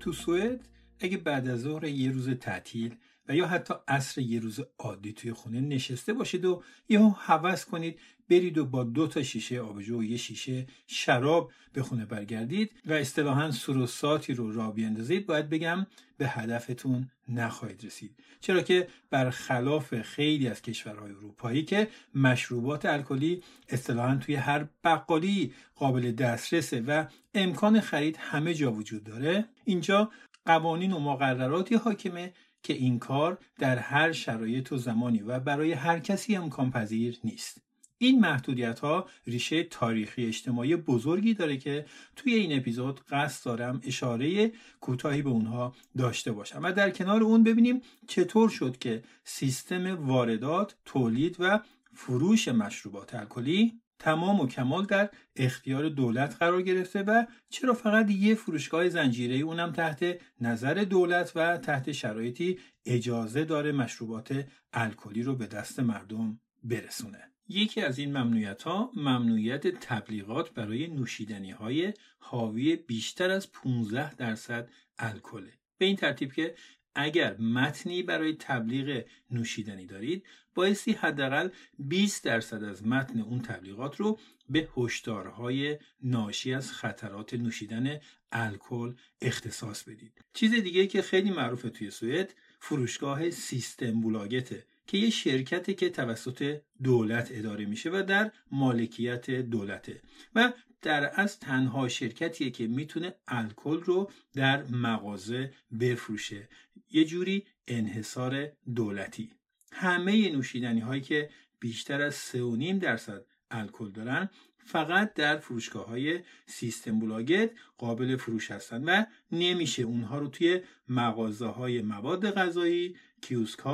تو سوئد اگه بعد از ظهر یه روز تعطیل و یا حتی عصر یه روز عادی توی خونه نشسته باشید و یهو هوس کنید برید و با دو تا شیشه آبجو و یه شیشه شراب به خونه برگردید و اصطلاحا ساتی رو را بیاندازید باید بگم به هدفتون نخواهید رسید. چرا که برخلاف خیلی از کشورهای اروپایی که مشروبات الکلی اصطلاحا توی هر بقالی قابل دسترسه و امکان خرید همه جا وجود داره اینجا قوانین و مقرراتی حاکمه که این کار در هر شرایط و زمانی و برای هر کسی امکان پذیر نیست. این محدودیت ها ریشه تاریخی اجتماعی بزرگی داره که توی این اپیزود قصد دارم اشاره کوتاهی به اونها داشته باشم و در کنار اون ببینیم چطور شد که سیستم واردات، تولید و فروش مشروبات الکلی تمام و کمال در اختیار دولت قرار گرفته و چرا فقط یه فروشگاه زنجیره اونم تحت نظر دولت و تحت شرایطی اجازه داره مشروبات الکلی رو به دست مردم برسونه؟ یکی از این ممنوعیت ها ممنوعیت تبلیغات برای نوشیدنی های حاوی بیشتر از 15 درصد الکله. به این ترتیب که اگر متنی برای تبلیغ نوشیدنی دارید بایستی حداقل 20 درصد از متن اون تبلیغات رو به هشدارهای ناشی از خطرات نوشیدن الکل اختصاص بدید. چیز دیگه که خیلی معروفه توی سوئد فروشگاه سیستم بولاگته که یه شرکتی که توسط دولت اداره میشه و در مالکیت دولته و در از تنها شرکتیه که می‌تونه الکل رو در مغازه بفروشه. یه جوری انحصار دولتی. همه نوشیدنی هایی که بیشتر از 3.5 درصد الکل دارن فقط در فروشگاه های سیستم بلاگت قابل فروش هستند و نمیشه اونها رو توی مغازه های مواد غذایی، کیوسک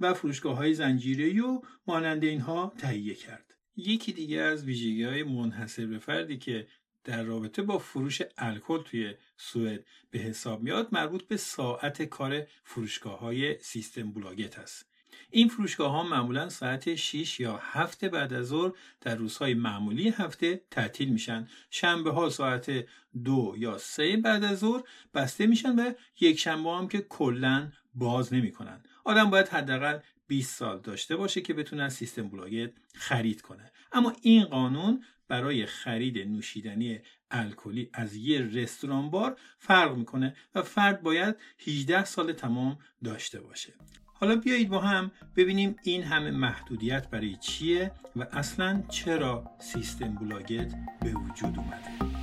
و فروشگاه های زنجیره و مانند اینها تهیه کرد. یکی دیگه از ویژگی های منحصر به فردی که در رابطه با فروش الکل توی سوئد به حساب میاد مربوط به ساعت کار فروشگاه های سیستم بلاگت است. این فروشگاه ها معمولا ساعت 6 یا 7 بعد از ظهر در روزهای معمولی هفته تعطیل میشن شنبه ها ساعت دو یا سه بعد از ظهر بسته میشن و یک شنبه هم که کلا باز نمی‌کنن. آدم باید حداقل 20 سال داشته باشه که بتونه از سیستم بلاگت خرید کنه. اما این قانون برای خرید نوشیدنی الکلی از یه رستوران بار فرق می‌کنه و فرد باید 18 سال تمام داشته باشه. حالا بیایید با هم ببینیم این همه محدودیت برای چیه و اصلا چرا سیستم بلاگت به وجود اومده.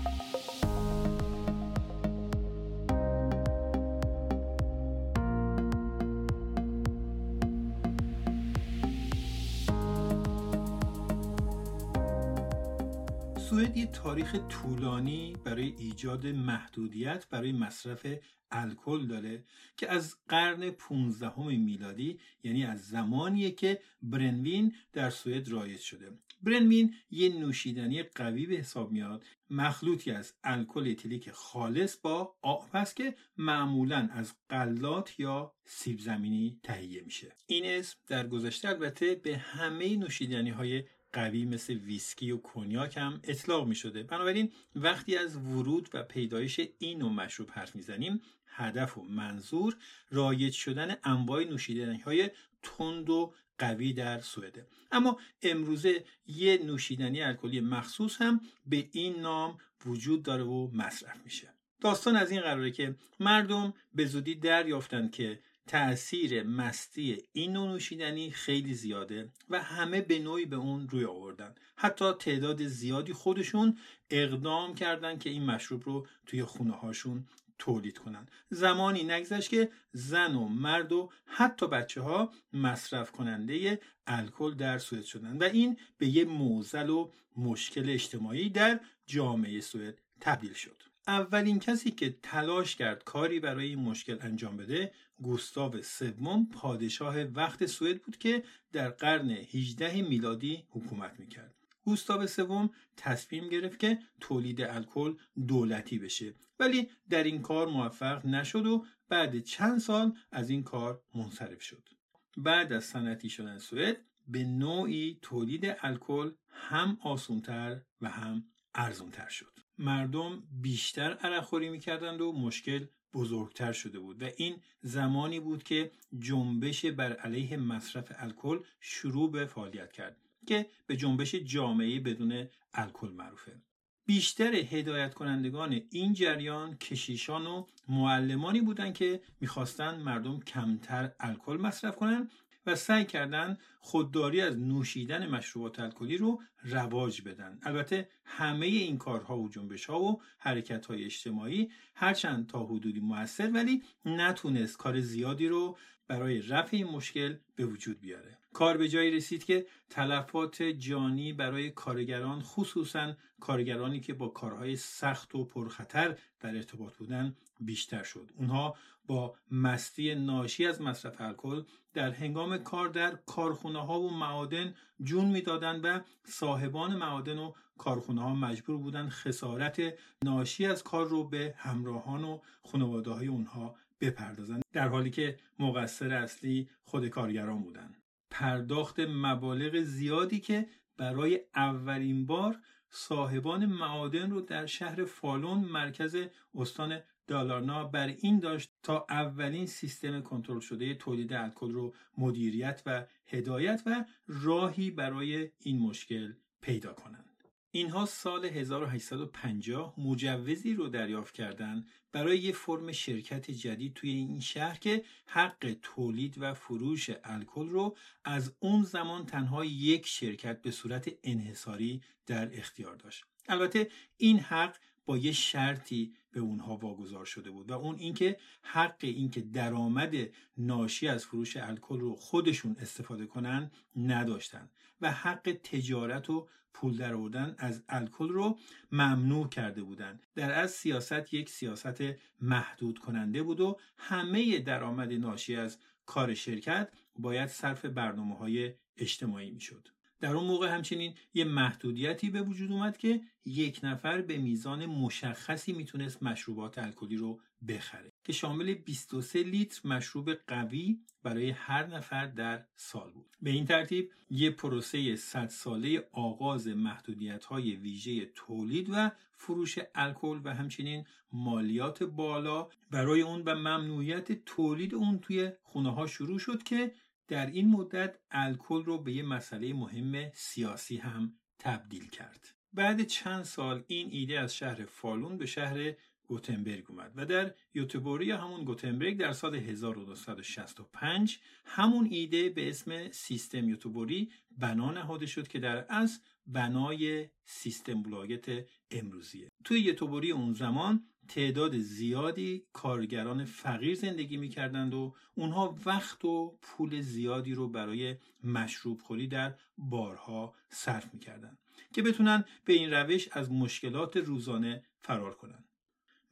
تاریخ طولانی برای ایجاد محدودیت برای مصرف الکل داره که از قرن 15 میلادی یعنی از زمانیه که برنوین در سوئد رایج شده. برنوین یه نوشیدنی قوی به حساب میاد مخلوطی از الکل اتیلیک خالص با آب است که معمولا از غلات یا سیب زمینی تهیه میشه. این اسم در گذشته البته به همه نوشیدنی های قوی مثل ویسکی و کنیاک هم اطلاق می شده بنابراین وقتی از ورود و پیدایش این نوع مشروب حرف می‌زنیم هدف و منظور رایج شدن انواع نوشیدنی های تند و قوی در سوئده. اما امروزه یه نوشیدنی الکلی مخصوص هم به این نام وجود داره و مصرف میشه. داستان از این قراره که مردم به زودی دریافتند که تأثیر مستی این نوشیدنی خیلی زیاده و همه به نوعی به اون روی آوردن. حتی تعداد زیادی خودشون اقدام کردن که این مشروب رو توی خونه هاشون تولید کنن. زمانی نگذشت که زن و مرد و حتی بچه ها مصرف کننده الکل در سوئد شدن و این به یه موزل و مشکل اجتماعی در جامعه سوئد تبدیل شد. اولین کسی که تلاش کرد کاری برای این مشکل انجام بده گوستاو سوم پادشاه وقت سوئد بود که در قرن 18 میلادی حکومت می‌کرد. گوستاو سوم تصمیم گرفت که تولید الکل دولتی بشه ولی در این کار موفق نشد و بعد چند سال از این کار منصرف شد. بعد از صنعتی شدن سوئد به نوعی تولید الکل هم آسونتر و هم ارزونتر شد. مردم بیشتر عرق خوری می‌کردند و مشکل بزرگتر شده بود و این زمانی بود که جنبش بر علیه مصرف الکل شروع به فعالیت کرد که به جنبش جامعه بدون الکل معروفه. بیشتر هدایت کنندگان این جریان کشیشان و معلمانی بودند که می‌خواستند مردم کمتر الکل مصرف کنند و سعی کردن خودداری از نوشیدن مشروبات الکلی رو رواج بدن. البته همه این کارها و جنبش ها و حرکت های اجتماعی هرچند تا حدودی موثر ولی نتونست کار زیادی رو برای رفع این مشکل به وجود بیاره. کار به جایی رسید که تلفات جانی برای کارگران خصوصا کارگرانی که با کارهای سخت و پرخطر در ارتباط بودن بیشتر شد. اونها با مستی ناشی از مصرف الکل در هنگام کار در کارخونه ها و معادن جون می‌دادند و صاحبان معادن و کارخونه ها مجبور بودند خسارت ناشی از کار رو به همراهان و خانواده های اونها بپردازند در حالی که مقصر اصلی خود کارگران بودند. پرداخت مبالغ زیادی که برای اولین بار صاحبان معادن رو در شهر فالون مرکز استان دالارنا بر این داشت تا اولین سیستم کنترل شده تولید الکل رو مدیریت و هدایت و راهی برای این مشکل پیدا کنند. اینها سال 1850 مجوزی رو دریافت کردند برای یه فرم شرکت جدید توی این شهر که حق تولید و فروش الکل رو از اون زمان تنها یک شرکت به صورت انحصاری در اختیار داشت. البته این حق با یه شرطی به اونها واگذار شده بود. و اون اینکه حق اینکه درآمد ناشی از فروش الکل رو خودشون استفاده کنن نداشتن. و حق تجارت و پول درآوردن از الکل رو ممنوع کرده بودند در از سیاست یک سیاست محدود کننده بود و همه درآمد ناشی از کار شرکت باید صرف برنامه های اجتماعی می‌شد. در اون موقع همچنین یه محدودیتی به وجود اومد که یک نفر به میزان مشخصی می‌تونست مشروبات الکلی رو بخره که شامل 23 لیتر مشروب قوی برای هر نفر در سال بود. به این ترتیب یه پروسه 100 ساله آغاز محدودیت های ویژه تولید و فروش الکل و همچنین مالیات بالا برای اون و ممنوعیت تولید اون توی خونه ها شروع شد که در این مدت الکل رو به یه مسئله مهم سیاسی هم تبدیل کرد. بعد چند سال این ایده از شهر فالون به شهر گوتنبرگ اومد و در یوتبوری همون گوتنبرگ در سال 1265 همون ایده به اسم سیستم یوتبوری بنا نهاده شد که در از بنای سیستم بلاگت امروزیه توی یوتبوری اون زمان تعداد زیادی کارگران فقیر زندگی می‌کردند و اونها وقت و پول زیادی رو برای مشروب خوری در بارها صرف می‌کردند که بتونن به این روش از مشکلات روزانه فرار کنند.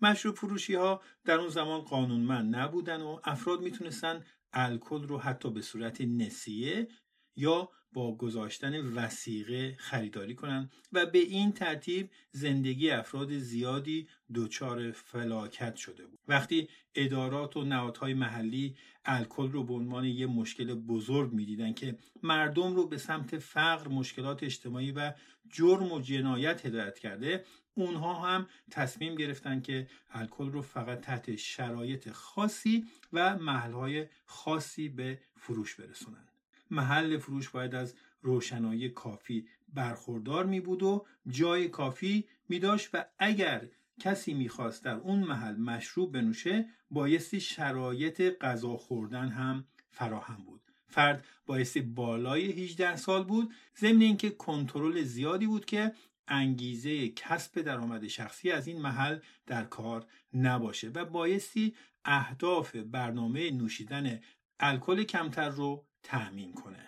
مشروب فروشی ها در اون زمان قانونمند نبودن و افراد می‌تونستن الکل رو حتی به صورت نسیه یا با گذاشتن وسیقه خریداری کنند و به این ترتیب زندگی افراد زیادی دچار فلاکت شده بود. وقتی ادارات و نهادهای محلی الکل رو به عنوان یه مشکل بزرگ می‌دیدن که مردم رو به سمت فقر مشکلات اجتماعی و جرم و جنایت هدایت کرده اونها هم تصمیم گرفتن که الکل رو فقط تحت شرایط خاصی و محلهای خاصی به فروش برسونن. محل فروش باید از روشنایی کافی برخوردار می بود و جای کافی می داشت و اگر کسی می‌خواست در اون محل مشروب بنوشه بایستی شرایط غذا خوردن هم فراهم بود. فرد بایستی بالای 18 سال بود ضمن اینکه کنترل زیادی بود که انگیزه کسب درآمد شخصی از این محل در کار نباشه و بایستی اهداف برنامه نوشیدن الکل کمتر رو تأمین کنه.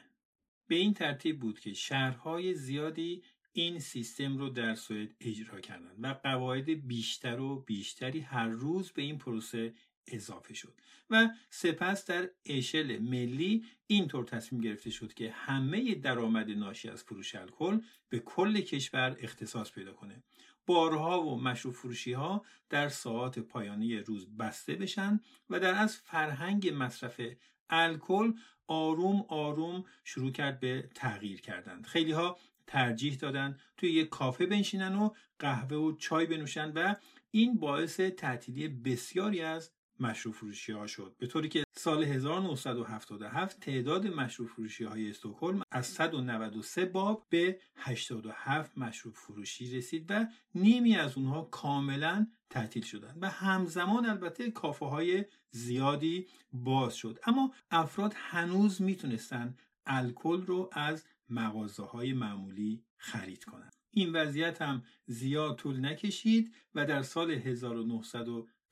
به این ترتیب بود که شهرهای زیادی این سیستم رو در سوئد اجرا کردند و قواعد بیشتر و بیشتری هر روز به این پروسه اضافه شد و سپس در اشل ملی اینطور تصمیم گرفته شد که همه درآمد ناشی از فروش الکل به کل کشور اختصاص پیدا کنه. بارها و مشروب فروشی ها در ساعات پایانی روز بسته بشن و در از فرهنگ مصرف الکل آروم آروم شروع کرد به تغییر کردن. خیلی ها ترجیح دادن توی یک کافه بنشینن و قهوه و چای بنوشن و این باعث تعطیلی بسیاری از مشروب فروشی ها شد. به طوری که سال 1977 تعداد مشروب فروشی های استکهلم از 193 باب به 87 مشروب فروشی رسید و نیمی از اونها کاملا تعطیل شدند و همزمان البته کافه های زیادی باز شد. اما افراد هنوز می‌تونستن الکل رو از مغازه های معمولی خرید کنند. این وضعیت هم زیاد طول نکشید و در سال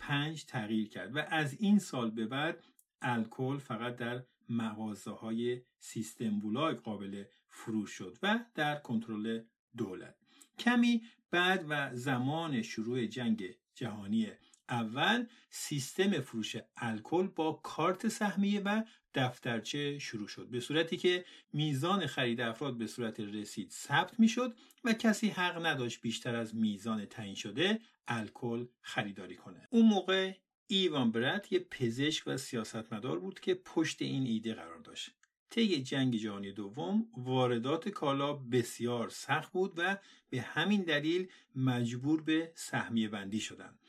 1905 تغییر کرد و از این سال به بعد الکل فقط در مغازه های سیستم بولاگ قابل فروش شد و در کنترل دولت. کمی بعد و زمان شروع جنگ جهانی اول سیستم فروش الکل با کارت سهمیه و دفترچه شروع شد به صورتی که میزان خرید افراد به صورت رسید ثبت می‌شد و کسی حق نداشت بیشتر از میزان تعیین شده الکل خریداری کنه. اون موقع ایوان برت یه پزشک و سیاستمدار بود که پشت این ایده قرار داشت. طی جنگ جهانی دوم واردات کالا بسیار سخت بود و به همین دلیل مجبور به سهمیه بندی شدند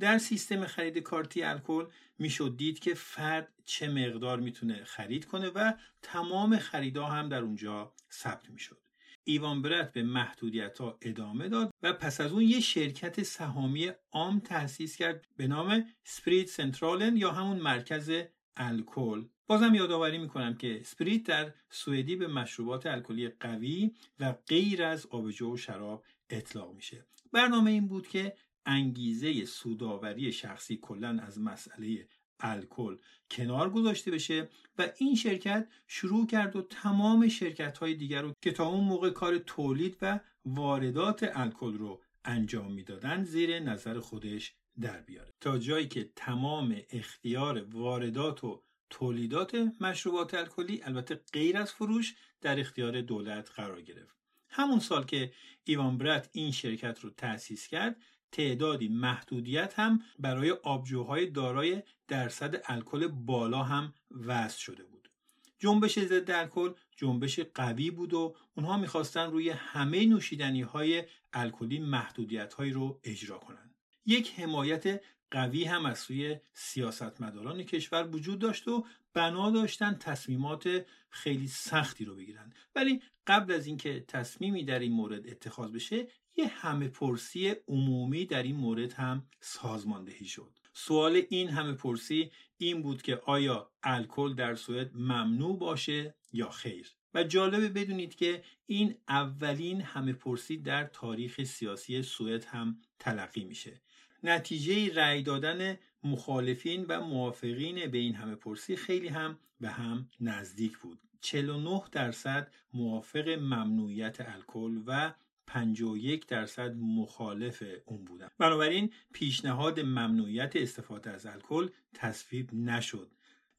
در سیستم خرید کارتی الکل می‌شد دید که فرد چه مقدار می‌تونه خرید کنه و تمام خریدا هم در اونجا ثبت می‌شد. ایوان برت به محدودیت ها ادامه داد و پس از اون یه شرکت سهامی عام تأسیس کرد به نام سپریت سنترالن یا همون مرکز الکل. بازم یادآوری می‌کنم که سپریت در سوئدی به مشروبات الکلی قوی و غیر از آبجو و شراب اطلاق میشه. برنامه این بود که انگیزه سوداوری شخصی کلا از مسئله الکل کنار گذاشته بشه و این شرکت شروع کرد و تمام شرکت های دیگر رو که تا اون موقع کار تولید و واردات الکل رو انجام می‌دادن زیر نظر خودش در بیاره. تا جایی که تمام اختیار واردات و تولیدات مشروبات الکلی البته غیر از فروش در اختیار دولت قرار گرفت. همون سال که ایوان برت این شرکت رو تأسیس کرد تعدادی محدودیت هم برای آبجوهای دارای درصد الکل بالا هم وضع شده بود. جنبش ضد الکل جنبش قوی بود و اونها می‌خواستن روی همه نوشیدنی های الکلی محدودیت هایی رو اجرا کنند یک حمایت قوی هم از سوی سیاستمداران کشور وجود داشت و بنا داشتن تصمیمات خیلی سختی رو بگیرن. ولی قبل از اینکه تصمیمی در این مورد اتخاذ بشه یه همه پرسی عمومی در این مورد هم سازماندهی شد. سوال این همه پرسی این بود که آیا الکل در سوئد ممنوع باشه یا خیر؟ و جالبه بدونید که این اولین همه پرسی در تاریخ سیاسی سوئد هم تلقی میشه. نتیجه رأی دادن مخالفین و موافقین به این همه پرسی خیلی هم به هم نزدیک بود. 49 درصد موافق ممنوعیت الکل و 51 درصد مخالف اون بودن. بنابراین پیشنهاد ممنوعیت استفاده از الکل تصویب نشد.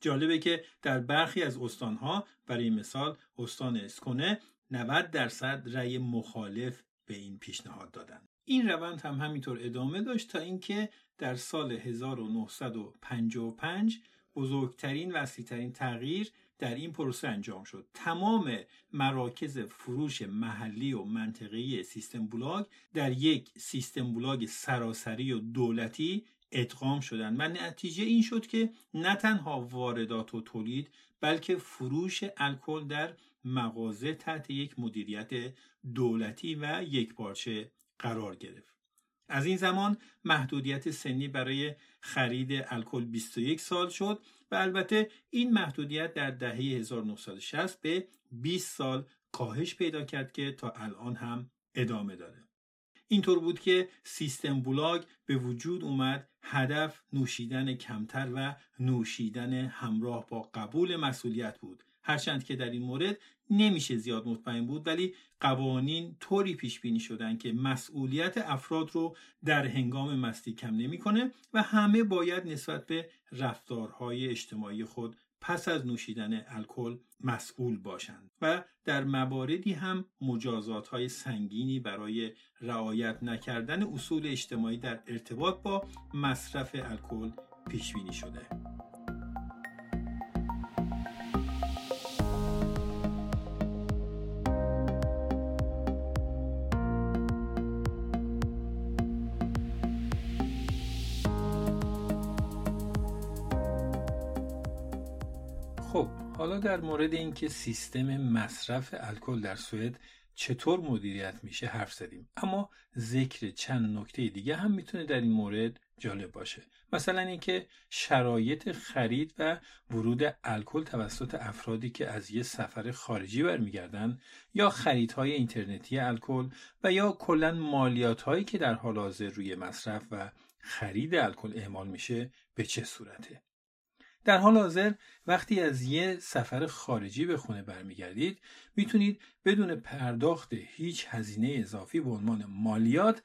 جالبه که در برخی از استانها برای مثال استان اسکونه 90 درصد رأی مخالف به این پیشنهاد دادند این روند هم همینطور ادامه داشت تا اینکه در سال 1955 بزرگترین و اصلیترین تغییر در این پروسه انجام شد. تمام مراکز فروش محلی و منطقه‌ای Systembolag در یک Systembolag سراسری و دولتی ادغام شدند و نتیجه این شد که نه تنها واردات و تولید بلکه فروش الکل در مغازه تحت یک مدیریت دولتی و یک پارچه قرار گرفت. از این زمان محدودیت سنی برای خرید الکل 21 سال شد و البته این محدودیت در دهه 1960 به 20 سال کاهش پیدا کرد که تا الان هم ادامه داره. اینطور بود که سیستم بولاگ به وجود اومد هدف نوشیدن کمتر و نوشیدن همراه با قبول مسئولیت بود. هرچند که در این مورد نمیشه زیاد مطمئن بود ولی قوانین طوری پیش بینی شدن که مسئولیت افراد رو در هنگام مستی کم نمی‌کنه و همه باید نسبت به رفتارهای اجتماعی خود پس از نوشیدن الکل مسئول باشند و در مواردی هم مجازات های سنگینی برای رعایت نکردن اصول اجتماعی در ارتباط با مصرف الکل پیش بینی شده. حالا در مورد اینکه سیستم مصرف الکل در سوئد چطور مدیریت میشه حرف زدیم. اما ذکر چند نکته دیگه هم می‌تونه در این مورد جالب باشه. مثلا اینکه شرایط خرید و ورود الکل توسط افرادی که از یه سفر خارجی برمیگردن یا خریدهای اینترنتی الکل و یا کلا مالیات هایی که در حال حاضر روی مصرف و خرید الکل اعمال میشه به چه صورته؟ در حال حاضر وقتی از یه سفر خارجی به خونه برمیگردید می‌تونید بدون پرداخت هیچ هزینه اضافی به عنوان مالیات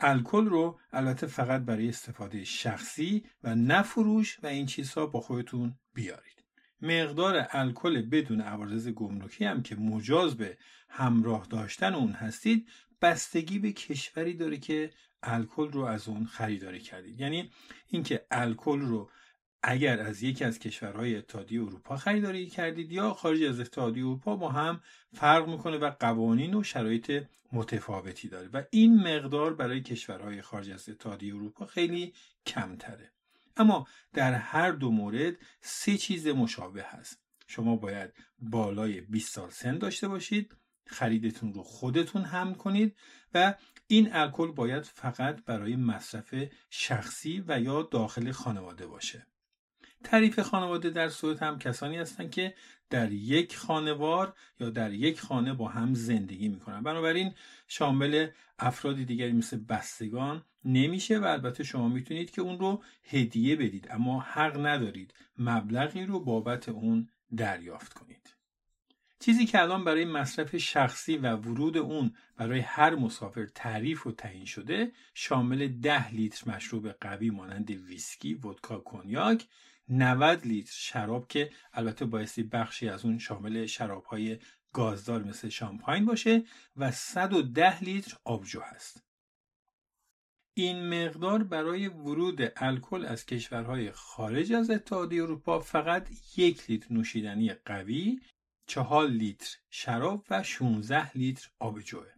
الکل رو البته فقط برای استفاده شخصی و نفروش و این چیزها با خودتون بیارید. مقدار الکل بدون عوارض گمرکی هم که مجاز به همراه داشتن اون هستید بستگی به کشوری داره که الکل رو از اون خریداری کردید. یعنی اینکه الکل رو اگر از یکی از کشورهای اتحادیه اروپا خریداری کردید یا خارج از اتحادیه اروپا با هم فرق می‌کنه و قوانین و شرایط متفاوتی داره. و این مقدار برای کشورهای خارج از اتحادیه اروپا خیلی کمتره. اما در هر دو مورد سه چیز مشابه هست. شما باید بالای 20 سال سن داشته باشید خریدتون رو خودتون هم کنید و این الکل باید فقط برای مصرف شخصی و یا داخل خانواده باشه. تعریف خانواده در سوئد هم کسانی هستند که در یک خانوار یا در یک خانه با هم زندگی می‌کنن. بنابراین شامل افرادی دیگری مثل بستگان نمیشه و البته شما می‌تونید که اون رو هدیه بدید اما حق ندارید مبلغی رو بابت اون دریافت کنید. چیزی که الان برای مصرف شخصی و ورود اون برای هر مسافر تعریف و تعیین شده شامل 10 لیتر مشروب قوی مانند ویسکی، ودکا، کنیاک 90 لیتر شراب که البته بایستی بخشی از اون شامل شراب های گازدار مثل شامپاین باشه و 110 لیتر آبجو هست. این مقدار برای ورود الکل از کشورهای خارج از اتحادیه اروپا فقط یک لیتر نوشیدنی قوی، چهار لیتر شراب و 16 لیتر آبجوه.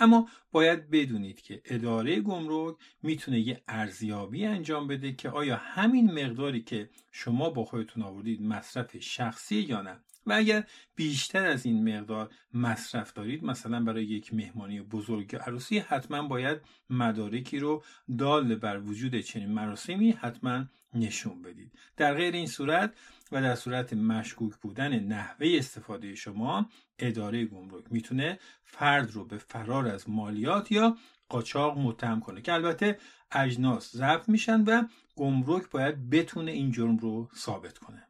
اما باید بدونید که اداره گمرک می‌تونه یه ارزیابی انجام بده که آیا همین مقداری که شما با خودتون آوردید مصرف شخصی یا نه. و اگر بیشتر از این مقدار مصرف دارید مثلا برای یک مهمانی بزرگ عروسی حتما باید مدارکی رو دال بر وجود چنین مراسمی حتما نشون بدید. در غیر این صورت و در صورت مشکوک بودن نحوه استفاده شما اداره گمرک می‌تونه فرد رو به فرار از مالیات یا قاچاق متهم کنه که البته اجناس ضبط میشن و گمرک باید بتونه این جرم رو ثابت کنه.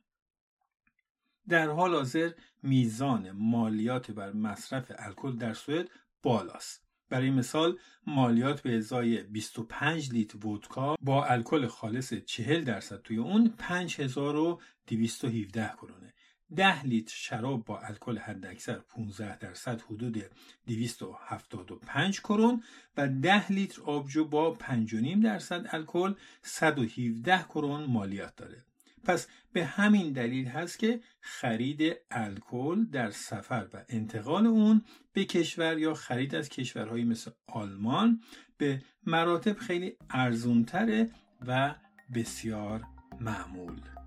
در حال حاضر میزان مالیات بر مصرف الکل در سوئد بالاست. برای مثال مالیات به ازای 25 لیتر ودکا با الکل خالص 40 درصد توی اون 5217 کرونه. 10 لیتر شراب با الکل حداکثر 15 درصد حدود 275 کرون و 10 لیتر آبجو با 5.5 درصد الکل 117 کرون مالیات داره. پس به همین دلیل هست که خرید الکل در سفر و انتقال اون به کشور یا خرید از کشورهایی مثل آلمان به مراتب خیلی ارزونتره و بسیار معمول.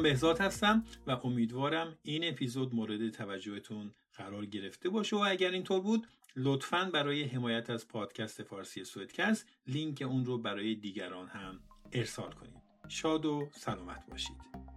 من بهزاد هستم و امیدوارم این اپیزود مورد توجهتون قرار گرفته باشه و اگر اینطور بود لطفا برای حمایت از پادکست فارسی سویدکست لینک اون رو برای دیگران هم ارسال کنید. شاد و سلامت باشید.